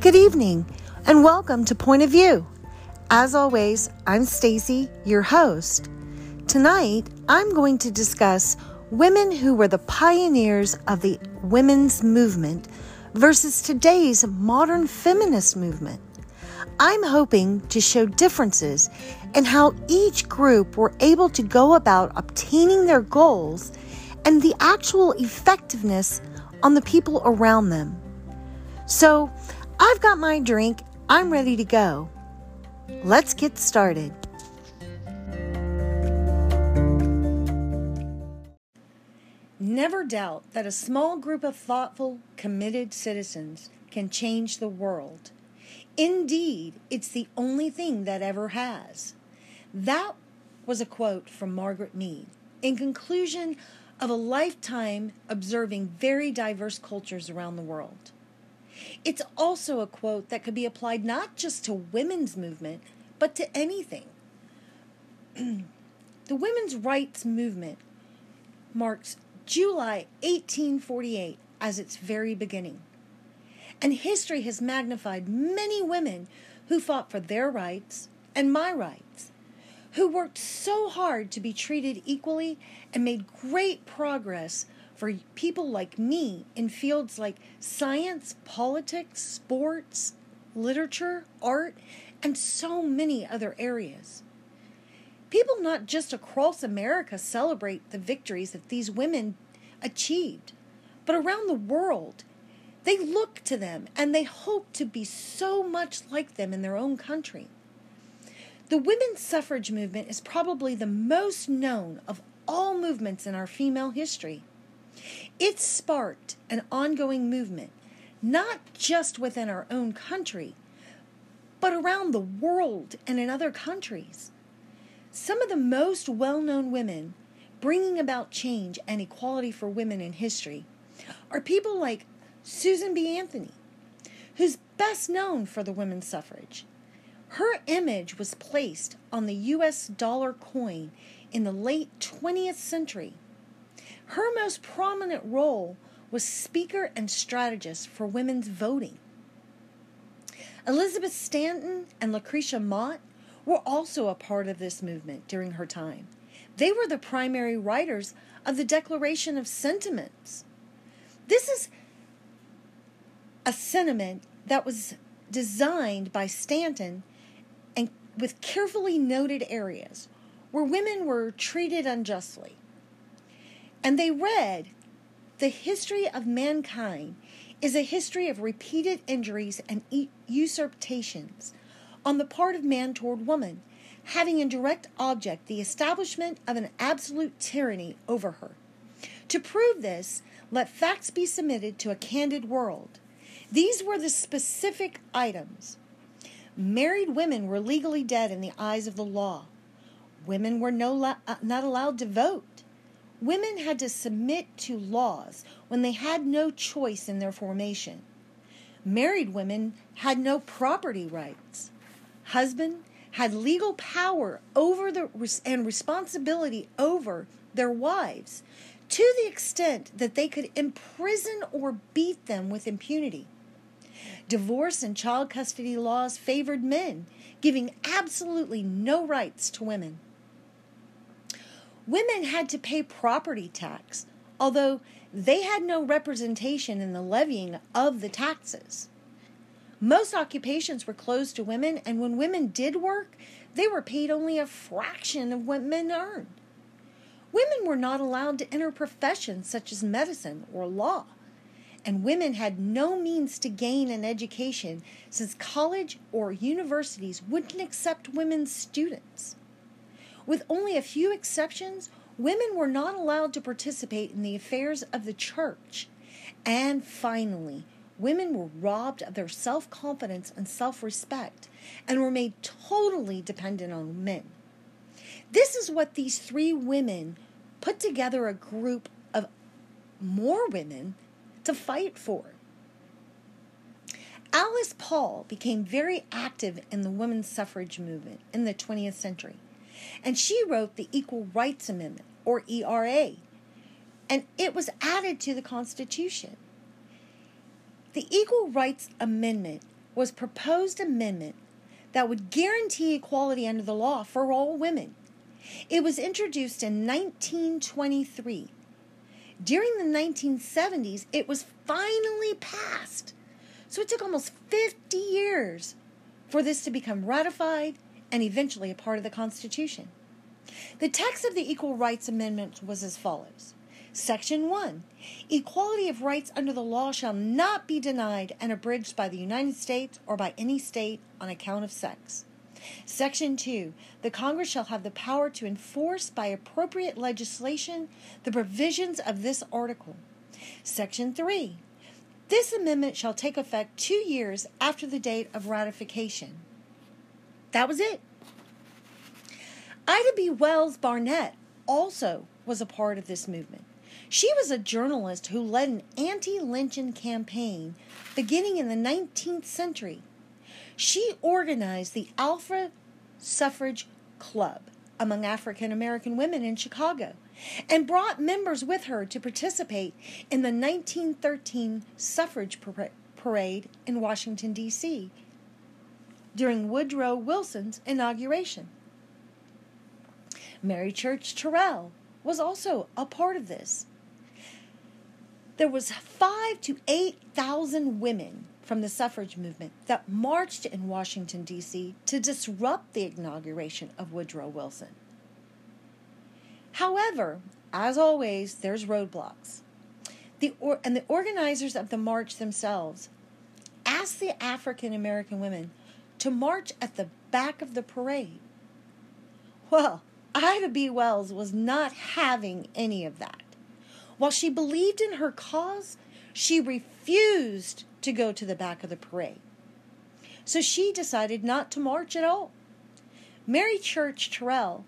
Good evening and welcome to Point of View. As always, I'm Stacy, your host. Tonight, I'm going to discuss women who were the pioneers of the women's movement versus today's modern feminist movement. I'm hoping to show differences in how each group were able to go about obtaining their goals and the actual effectiveness on the people around them. So, I've got my drink. I'm ready to go. Let's get started. Never doubt that a small group of thoughtful, committed citizens can change the world. Indeed, it's the only thing that ever has. That was a quote from Margaret Mead in conclusion of a lifetime observing very diverse cultures around the world. It's also a quote that could be applied not just to women's movement, but to anything. the women's rights movement marks July 1848 as its very beginning. And history has magnified many women who fought for their rights and my rights, who worked so hard to be treated equally and made great progress for people like me in fields like science, politics, sports, literature, art, and so many other areas. People not just across America celebrate the victories that these women achieved, but around the world. They look to them and they hope to be so much like them in their own country. The women's suffrage movement is probably the most known of all movements in our female history. It sparked an ongoing movement, not just within our own country, but around the world and in other countries. Some of the most well known women bringing about change and equality for women in history are people like Susan B. Anthony, who's best known for the women's suffrage. Her image was placed on the US dollar coin in the late 20th century her most prominent role was speaker and strategist for women's voting. Elizabeth Stanton and Lucretia Mott were also a part of this movement during her time. They were the primary writers of the Declaration of Sentiments. This is a sentiment that was designed by Stanton and with carefully noted areas where women were treated unjustly. And they read, The history of mankind is a history of repeated injuries and usurpations on the part of man toward woman, having in direct object the establishment of an absolute tyranny over her. To prove this, let facts be submitted to a candid world. These were the specific items. Married women were legally dead in the eyes of the law. Women were no, uh, not allowed to vote. Women had to submit to laws when they had no choice in their formation. Married women had no property rights. Husband had legal power over the and responsibility over their wives to the extent that they could imprison or beat them with impunity. Divorce and child custody laws favored men, giving absolutely no rights to women women had to pay property tax, although they had no representation in the levying of the taxes. Most occupations were closed to women, and when women did work, they were paid only a fraction of what men earned. Women were not allowed to enter professions such as medicine or law, and women had no means to gain an education since college or universities wouldn't accept women students. With only a few exceptions, women were not allowed to participate in the affairs of the church. And finally, women were robbed of their self confidence and self respect and were made totally dependent on men. This is what these three women put together a group of more women to fight for. Alice Paul became very active in the women's suffrage movement in the 20th century. And she wrote the Equal Rights Amendment, or ERA, and it was added to the Constitution. The Equal Rights Amendment was proposed amendment that would guarantee equality under the law for all women. It was introduced in 1923. During the 1970s, it was finally passed. So it took almost 50 years for this to become ratified and eventually a part of the Constitution. The text of the Equal Rights Amendment was as follows Section 1 Equality of rights under the law shall not be denied and abridged by the United States or by any state on account of sex. Section 2 The Congress shall have the power to enforce by appropriate legislation the provisions of this article. Section 3 This amendment shall take effect two years after the date of ratification. That was it. Ida B. Wells Barnett also was a part of this movement. She was a journalist who led an anti lynching campaign beginning in the 19th century. She organized the Alpha Suffrage Club among African American women in Chicago and brought members with her to participate in the 1913 suffrage parade in Washington, D.C. during Woodrow Wilson's inauguration. Mary Church Terrell was also a part of this there was five to eight thousand women from the suffrage movement that marched in Washington, D.C. to disrupt the inauguration of Woodrow Wilson. However, as always, there's roadblocks. The or, and the organizers of the march themselves asked the African American women to march at the back of the parade. Well, Ida B. Wells was not having any of that. While she believed in her cause, she refused to go to the back of the parade. So she decided not to march at all. Mary Church Terrell,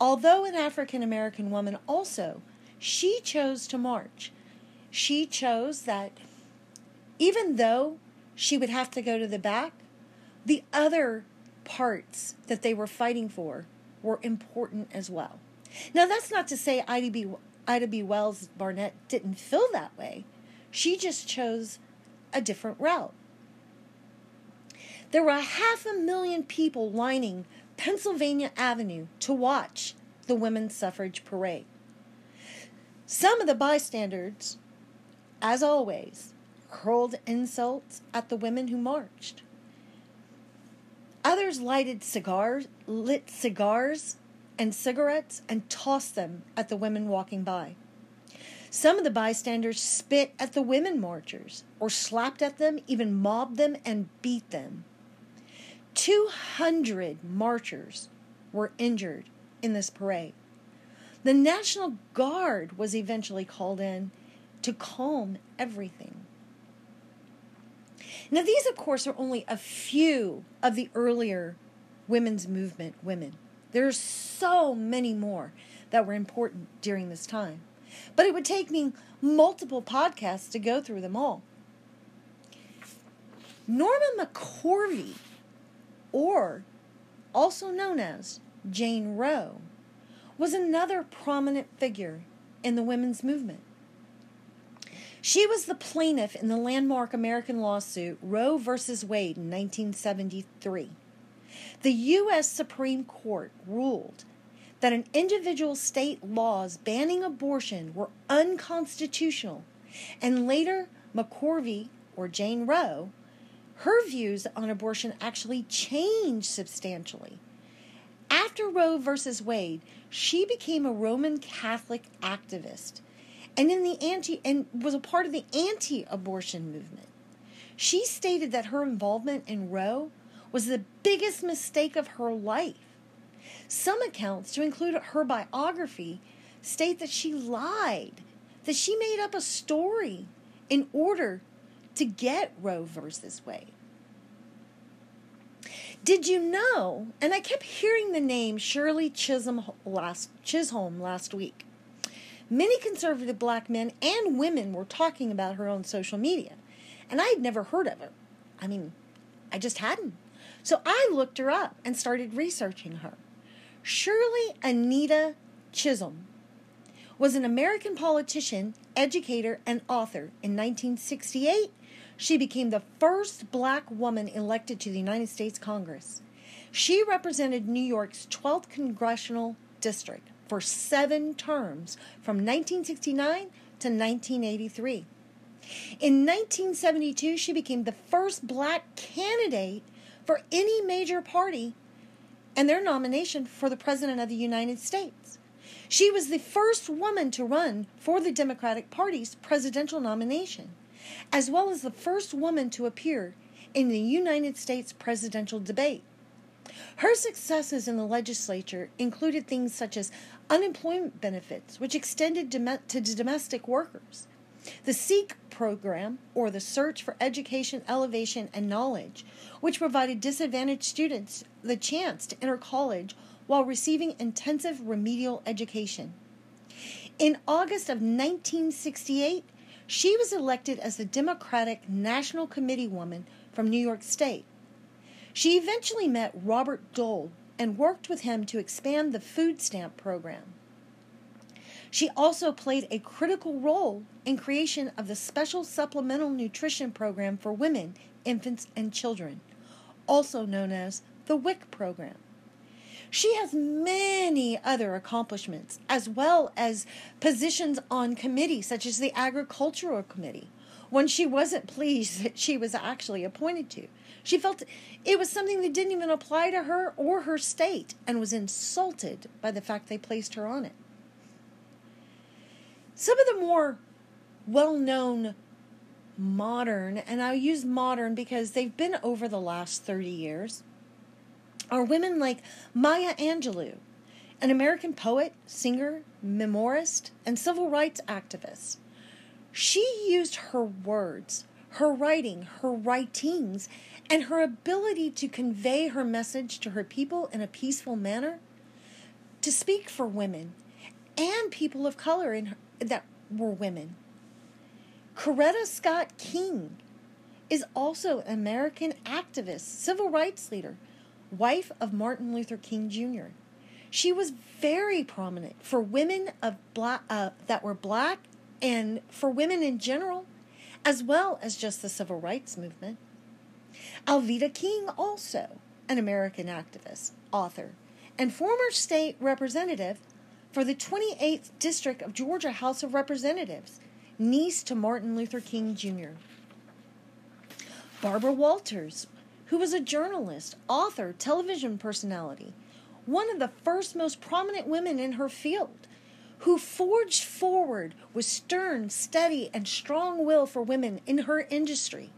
although an African American woman also, she chose to march. She chose that even though she would have to go to the back, the other parts that they were fighting for were important as well. Now, that's not to say Ida B. Ida B. Wells Barnett didn't feel that way. She just chose a different route. There were half a million people lining Pennsylvania Avenue to watch the women's suffrage parade. Some of the bystanders, as always, hurled insults at the women who marched. Others lighted cigars, lit cigars and cigarettes and tossed them at the women walking by. Some of the bystanders spit at the women marchers, or slapped at them, even mobbed them, and beat them. 200 marchers were injured in this parade. The National Guard was eventually called in to calm everything. Now, these, of course, are only a few of the earlier women's movement women. There's so many more that were important during this time. But it would take me multiple podcasts to go through them all. Norma McCorvey, or also known as Jane Roe, was another prominent figure in the women's movement. She was the plaintiff in the landmark American lawsuit Roe v. Wade in 1973. The U.S. Supreme Court ruled that an individual state laws banning abortion were unconstitutional, and later McCorvey or Jane Roe, her views on abortion actually changed substantially. After Roe versus Wade, she became a Roman Catholic activist and in the anti and was a part of the anti-abortion movement. She stated that her involvement in Roe was the biggest mistake of her life. Some accounts, to include her biography, state that she lied, that she made up a story in order to get Roe versus Wade. Did you know? And I kept hearing the name Shirley Chisholm last, Chisholm last week. Many conservative black men and women were talking about her on social media, and I had never heard of her. I mean, I just hadn't. So I looked her up and started researching her. Shirley Anita Chisholm was an American politician, educator, and author. In 1968, she became the first black woman elected to the United States Congress. She represented New York's 12th congressional district for seven terms from 1969 to 1983. In 1972, she became the first black candidate for any major party and their nomination for the President of the United States. She was the first woman to run for the Democratic Party's presidential nomination, as well as the first woman to appear in the United States presidential debate. Her successes in the legislature included things such as unemployment benefits, which extended to domestic workers, the SEEK program, or the Search for Education, Elevation, and Knowledge, which provided disadvantaged students the chance to enter college while receiving intensive remedial education. In August of 1968, she was elected as the Democratic National Committee woman from New York State. She eventually met Robert Dole and worked with him to expand the food stamp program. She also played a critical role in creation of the Special Supplemental Nutrition Program for Women, Infants, and Children, also known as the WIC program. She has many other accomplishments, as well as positions on committees such as the Agricultural Committee, one she wasn't pleased that she was actually appointed to. She felt it was something that didn't even apply to her or her state and was insulted by the fact they placed her on it. Some of the more well known modern, and I use modern because they've been over the last 30 years, are women like Maya Angelou, an American poet, singer, memorist, and civil rights activist. She used her words, her writing, her writings, and her ability to convey her message to her people in a peaceful manner to speak for women and people of color in her, that were women. Coretta Scott King is also an American activist, civil rights leader, wife of Martin Luther King Jr. She was very prominent for women of black uh, that were black and for women in general, as well as just the civil rights movement. Alveda King, also an American activist, author, and former state representative for the 28th District of Georgia House of Representatives, niece to Martin Luther King Jr. Barbara Walters, who was a journalist, author, television personality, one of the first most prominent women in her field, who forged forward with stern, steady, and strong will for women in her industry,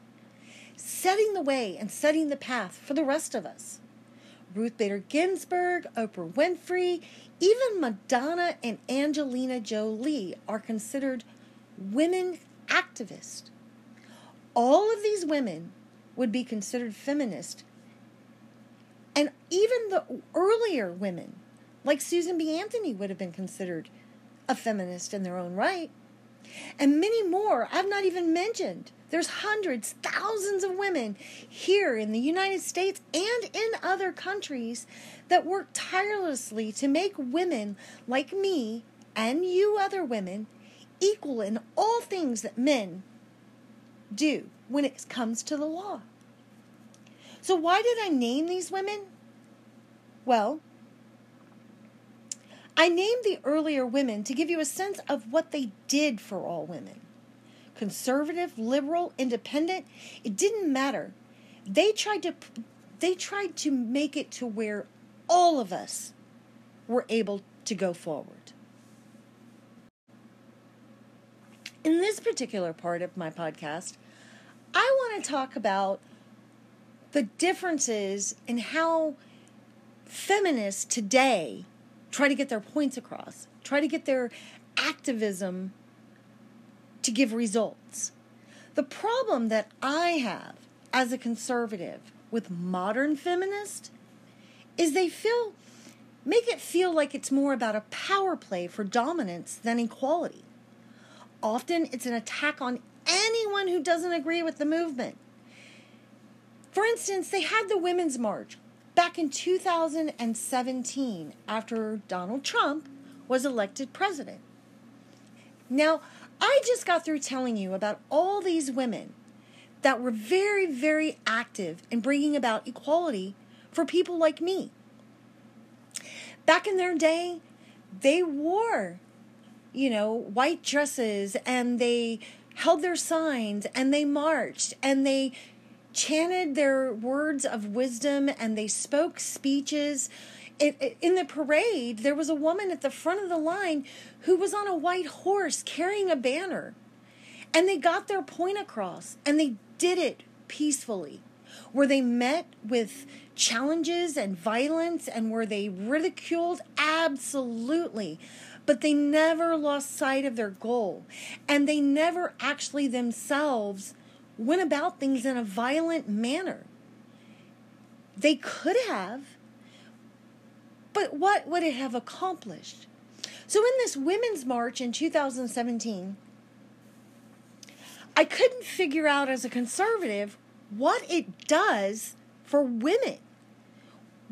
setting the way and setting the path for the rest of us. Ruth Bader Ginsburg, Oprah Winfrey, even Madonna and Angelina Jolie are considered women activists. All of these women would be considered feminist. And even the earlier women, like Susan B. Anthony, would have been considered a feminist in their own right. And many more I've not even mentioned. There's hundreds, thousands of women here in the United States and in other countries that work tirelessly to make women like me and you other women equal in all things that men do when it comes to the law. So, why did I name these women? Well, I named the earlier women to give you a sense of what they did for all women conservative, liberal, independent, it didn't matter. They tried to they tried to make it to where all of us were able to go forward. In this particular part of my podcast, I want to talk about the differences in how feminists today try to get their points across, try to get their activism to give results. The problem that I have as a conservative with modern feminists is they feel make it feel like it's more about a power play for dominance than equality. Often it's an attack on anyone who doesn't agree with the movement. For instance, they had the Women's March back in 2017 after Donald Trump was elected president. Now, I just got through telling you about all these women that were very, very active in bringing about equality for people like me. Back in their day, they wore, you know, white dresses and they held their signs and they marched and they chanted their words of wisdom and they spoke speeches. in the parade, there was a woman at the front of the line who was on a white horse carrying a banner. And they got their point across and they did it peacefully. Were they met with challenges and violence and were they ridiculed? Absolutely. But they never lost sight of their goal and they never actually themselves went about things in a violent manner. They could have, but what would it have accomplished? So, in this Women's March in 2017, I couldn't figure out as a conservative what it does for women.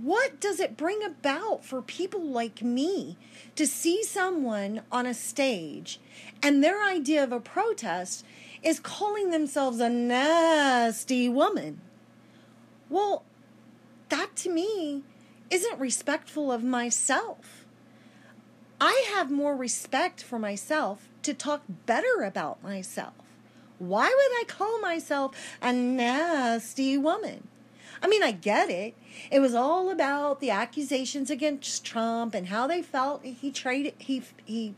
What does it bring about for people like me to see someone on a stage and their idea of a protest is calling themselves a nasty woman? Well, that to me isn't respectful of myself. I have more respect for myself to talk better about myself. Why would I call myself a nasty woman? I mean, I get it. It was all about the accusations against Trump and how they felt he traded he he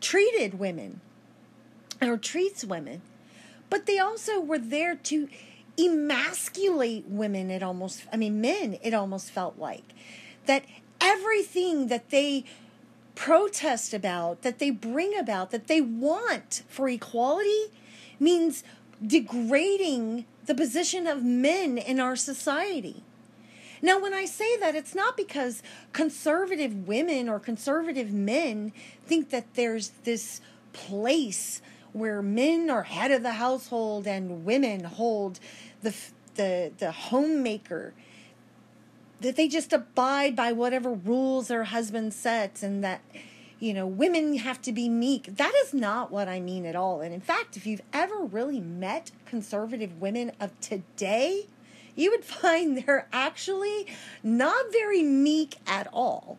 treated women or treats women. But they also were there to emasculate women it almost I mean men it almost felt like that everything that they protest about, that they bring about, that they want for equality means degrading the position of men in our society. Now, when I say that, it's not because conservative women or conservative men think that there's this place where men are head of the household and women hold the the the homemaker that they just abide by whatever rules their husband sets and that you know, women have to be meek. That is not what I mean at all. And in fact, if you've ever really met conservative women of today, you would find they're actually not very meek at all.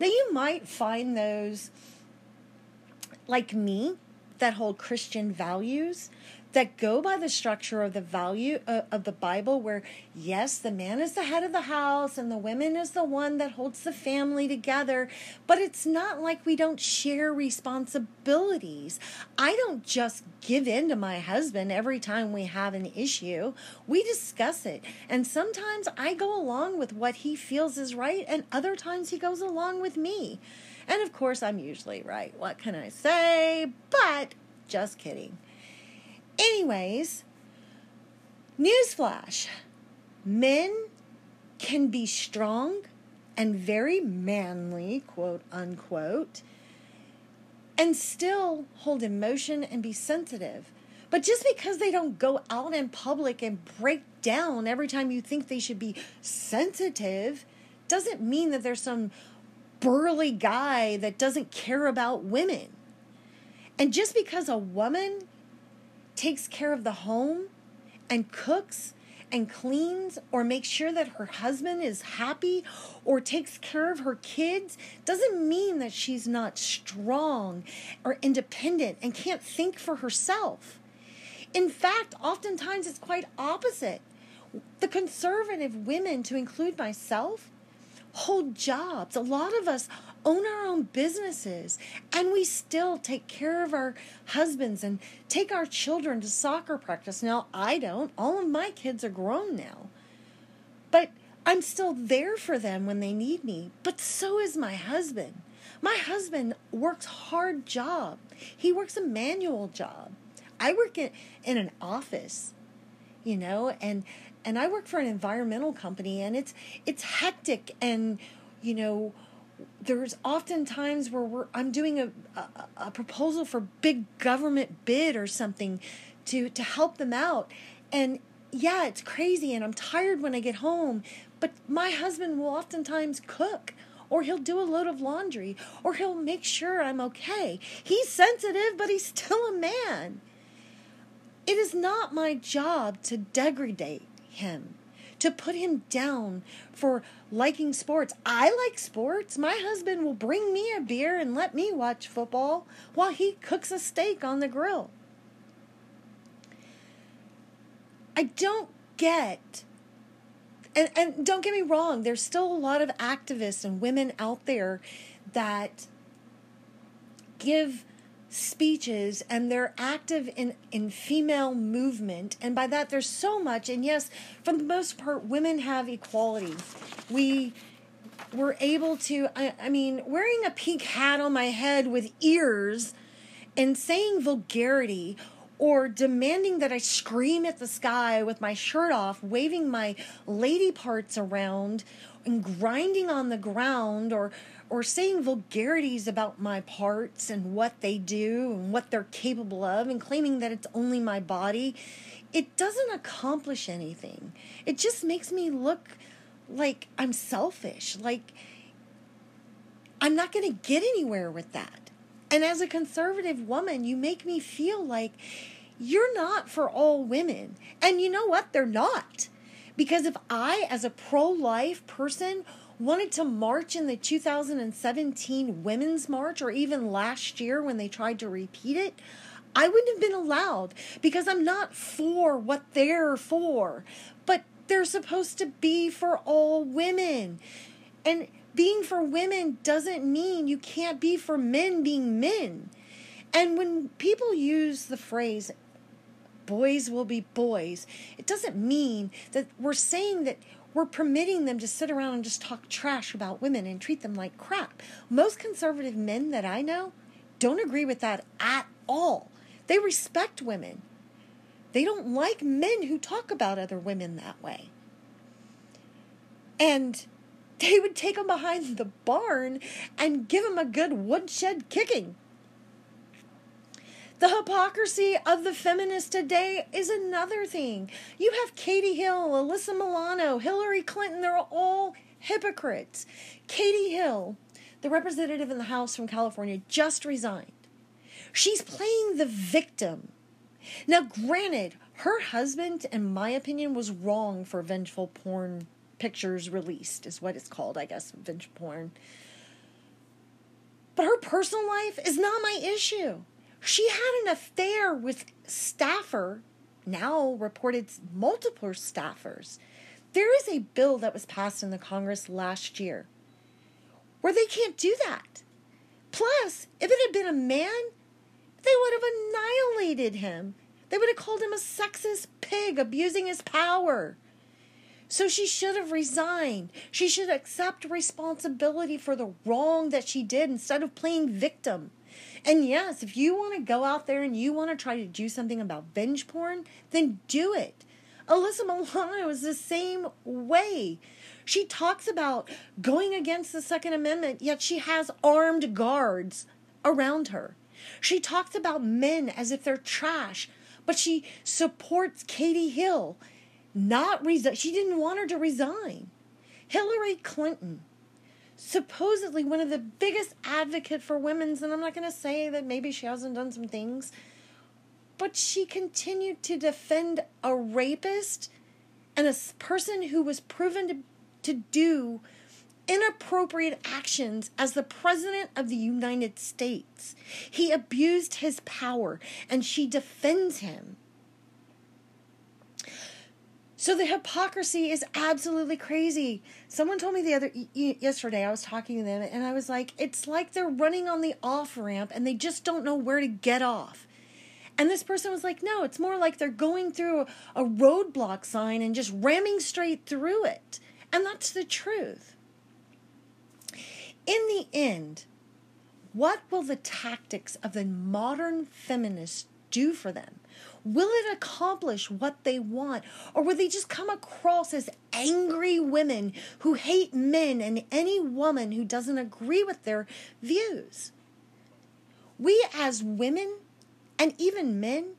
Now, you might find those like me that hold Christian values that go by the structure of the value uh, of the Bible, where yes, the man is the head of the house and the woman is the one that holds the family together, but it's not like we don't share responsibilities. I don't just give in to my husband every time we have an issue. We discuss it, and sometimes I go along with what he feels is right, and other times he goes along with me. And of course, I'm usually right. What can I say? But just kidding. Anyways, newsflash men can be strong and very manly, quote unquote, and still hold emotion and be sensitive. But just because they don't go out in public and break down every time you think they should be sensitive doesn't mean that there's some burly guy that doesn't care about women. And just because a woman takes care of the home and cooks and cleans or makes sure that her husband is happy or takes care of her kids doesn't mean that she's not strong or independent and can't think for herself. In fact, oftentimes it's quite opposite. The conservative women, to include myself, hold jobs. A lot of us own our own businesses and we still take care of our husbands and take our children to soccer practice. Now, I don't. All of my kids are grown now. But I'm still there for them when they need me. But so is my husband. My husband works hard job. He works a manual job. I work in, in an office, you know, and and I work for an environmental company and it's it's hectic and you know there's often times where we're I'm doing a, a, a proposal for big government bid or something to to help them out. And yeah it's crazy and I'm tired when I get home but my husband will oftentimes cook or he'll do a load of laundry or he'll make sure I'm okay. He's sensitive but he's still a man. It is not my job to degrade him, to put him down for liking sports. I like sports. My husband will bring me a beer and let me watch football while he cooks a steak on the grill. I don't get and, and don't get me wrong, there's still a lot of activists and women out there that give speeches and they're active in, in female movement. And by that, there's so much. And yes, for the most part, women have equality. We were able to, I, I mean, wearing a pink hat on my head with ears and saying vulgarity or demanding that I scream at the sky with my shirt off, waving my lady parts around and grinding on the ground or or saying vulgarities about my parts and what they do and what they're capable of and claiming that it's only my body, it doesn't accomplish anything. It just makes me look like I'm selfish, like I'm not going to get anywhere with that. And as a conservative woman, you make me feel like you're not for all women. And you know what? They're not. Because if I, as a pro life person, wanted to march in the 2017 Women's March or even last year when they tried to repeat it, I wouldn't have been allowed because I'm not for what they're for. But they're supposed to be for all women. And being for women doesn't mean you can't be for men being men. And when people use the phrase, boys will be boys, it doesn't mean that we're saying that we're permitting them to sit around and just talk trash about women and treat them like crap. Most conservative men that I know don't agree with that at all. They respect women. They don't like men who talk about other women that way. And they would take them behind the barn and give them a good woodshed kicking. The hypocrisy of the feminists today is another thing. You have Katie Hill, Alyssa Milano, Hillary Clinton, they're all hypocrites. Katie Hill, the representative in the House from California, just resigned. She's playing the victim. Now, granted, her husband, in my opinion, was wrong for vengeful porn pictures released, is what it's called, I guess, vengeful porn. But her personal life is not my issue. She had an affair with staffer, now reported multiple staffers. There is a bill that was passed in the Congress last year where they can't do that. Plus, if it had been a man, they would have annihilated him. They would have called him a sexist pig abusing his power. So she should have resigned. She should accept responsibility for the wrong that she did instead of playing victim. And yes, if you want to go out there and you want to try to do something about binge porn, then do it. Alyssa Milano is the same way. She talks about going against the Second Amendment, yet she has armed guards around her. She talks about men as if they're trash, but she supports Katie Hill. Not resign. She didn't want her to resign. Hillary Clinton supposedly one of the biggest advocate for women's and i'm not going to say that maybe she hasn't done some things but she continued to defend a rapist and a person who was proven to, to do inappropriate actions as the president of the United States. He abused his power and she defends him. So the hypocrisy is absolutely crazy. Someone told me the other yesterday I was talking to them and I was like it's like they're running on the off ramp and they just don't know where to get off. And this person was like, "No, it's more like they're going through a, roadblock sign and just ramming straight through it." And that's the truth. In the end, what will the tactics of the modern feminists do for them? Will it accomplish what they want? Or will they just come across as angry women who hate men and any woman who doesn't agree with their views? We, as women and even men,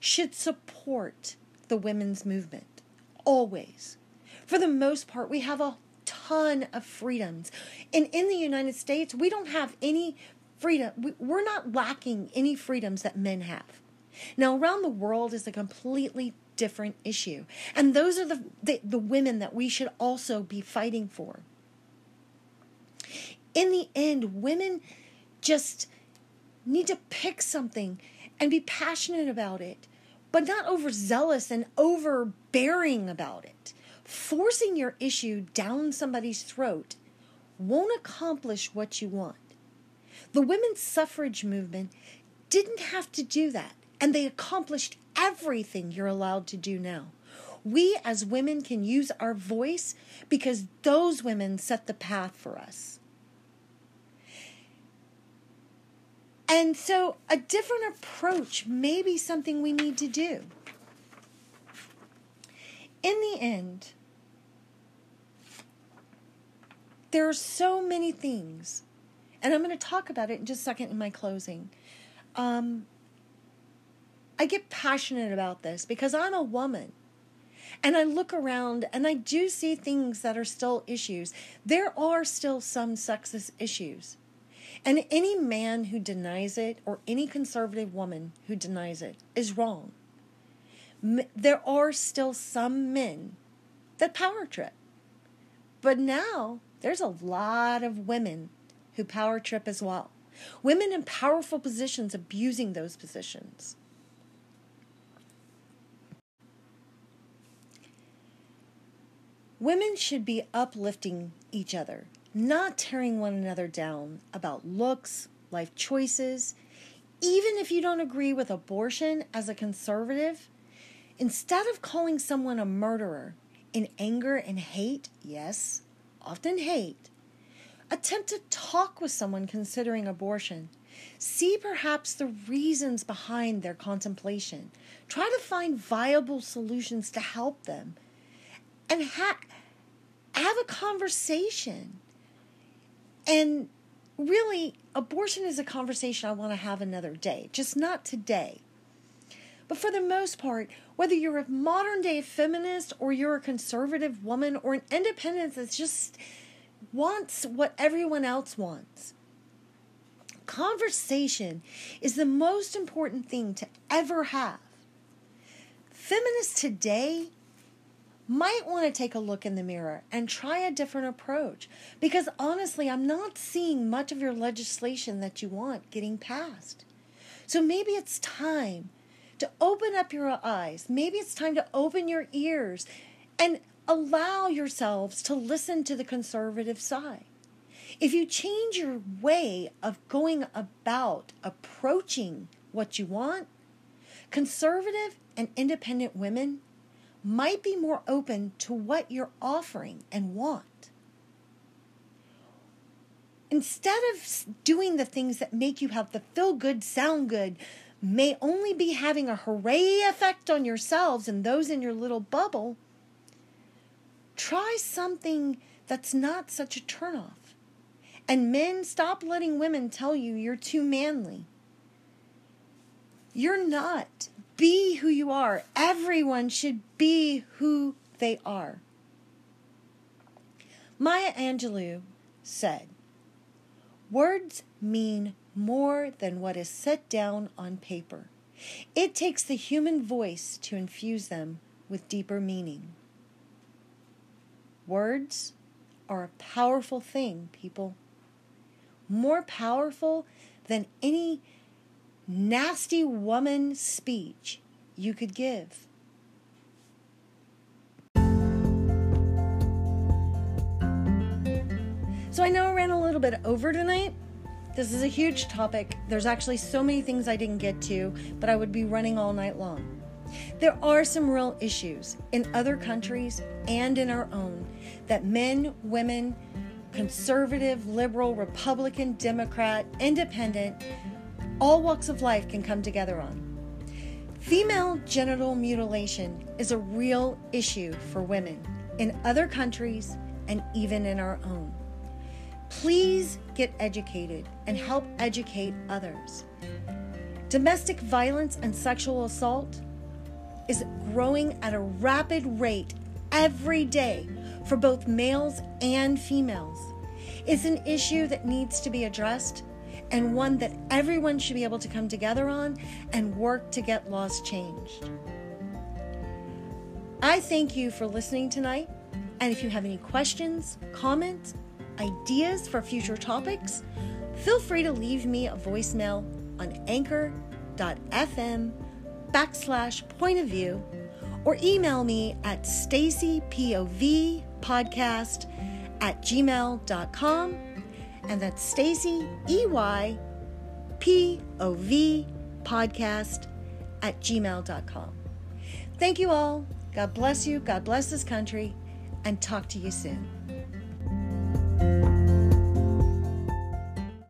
should support the women's movement. Always. For the most part, we have a ton of freedoms. And in the United States, we don't have any freedom. We're not lacking any freedoms that men have. Now, around the world is a completely different issue. And those are the, the, the women that we should also be fighting for. In the end, women just need to pick something and be passionate about it, but not overzealous and overbearing about it. Forcing your issue down somebody's throat won't accomplish what you want. The women's suffrage movement didn't have to do that, and they accomplished everything you're allowed to do now. We as women can use our voice because those women set the path for us. And so a different approach may be something we need to do. In the end, there are so many things, and I'm going to talk about it in just a second in my closing. Um, I get passionate about this because I'm a woman. And I look around and I do see things that are still issues. There are still some sexist issues. And any man who denies it or any conservative woman who denies it is wrong. There are still some men that power trip. But now there's a lot of women who power trip as well. Women in powerful positions abusing those positions. Women should be uplifting each other not tearing one another down about looks, life choices, even if you don't agree with abortion as a conservative, instead of calling someone a murderer in anger and hate, yes, often hate, attempt to talk with someone considering abortion. See perhaps the reasons behind their contemplation. Try to find viable solutions to help them. And ha- have a conversation. And really, abortion is a conversation I want to have another day, just not today. But for the most part, whether you're a modern day feminist or you're a conservative woman or an independent that just wants what everyone else wants, conversation is the most important thing to ever have. Feminists today might want to take a look in the mirror and try a different approach. Because honestly, I'm not seeing much of your legislation that you want getting passed. So maybe it's time to open up your eyes. Maybe it's time to open your ears and allow yourselves to listen to the conservative side. If you change your way of going about approaching what you want, conservative and independent women might be more open to what you're offering and want. Instead of doing the things that make you have the feel good, sound good, may only be having a hooray effect on yourselves and those in your little bubble, try something that's not such a turnoff. And men, stop letting women tell you you're too manly. You're not. Be who you are. Everyone should be who they are. Maya Angelou said, Words mean more than what is set down on paper. It takes the human voice to infuse them with deeper meaning. Words are a powerful thing, people. More powerful than any nasty woman speech you could give. So I know I ran a little bit over tonight. This is a huge topic. There's actually so many things I didn't get to, but I would be running all night long. There are some real issues in other countries and in our own that men, women, conservative, liberal, Republican, Democrat, independent, all walks of life can come together on. Female genital mutilation is a real issue for women in other countries and even in our own. Please get educated and help educate others. Domestic violence and sexual assault is growing at a rapid rate every day for both males and females. It's an issue that needs to be addressed and one that everyone should be able to come together on and work to get laws changed. I thank you for listening tonight. And if you have any questions, comments, ideas for future topics, feel free to leave me a voicemail on anchor.fm backslash point of view or email me at stacypovpodcast at gmail.com and that's Stacy E Y P O V podcast at gmail.com. Thank you all. God bless you. God bless this country. And talk to you soon.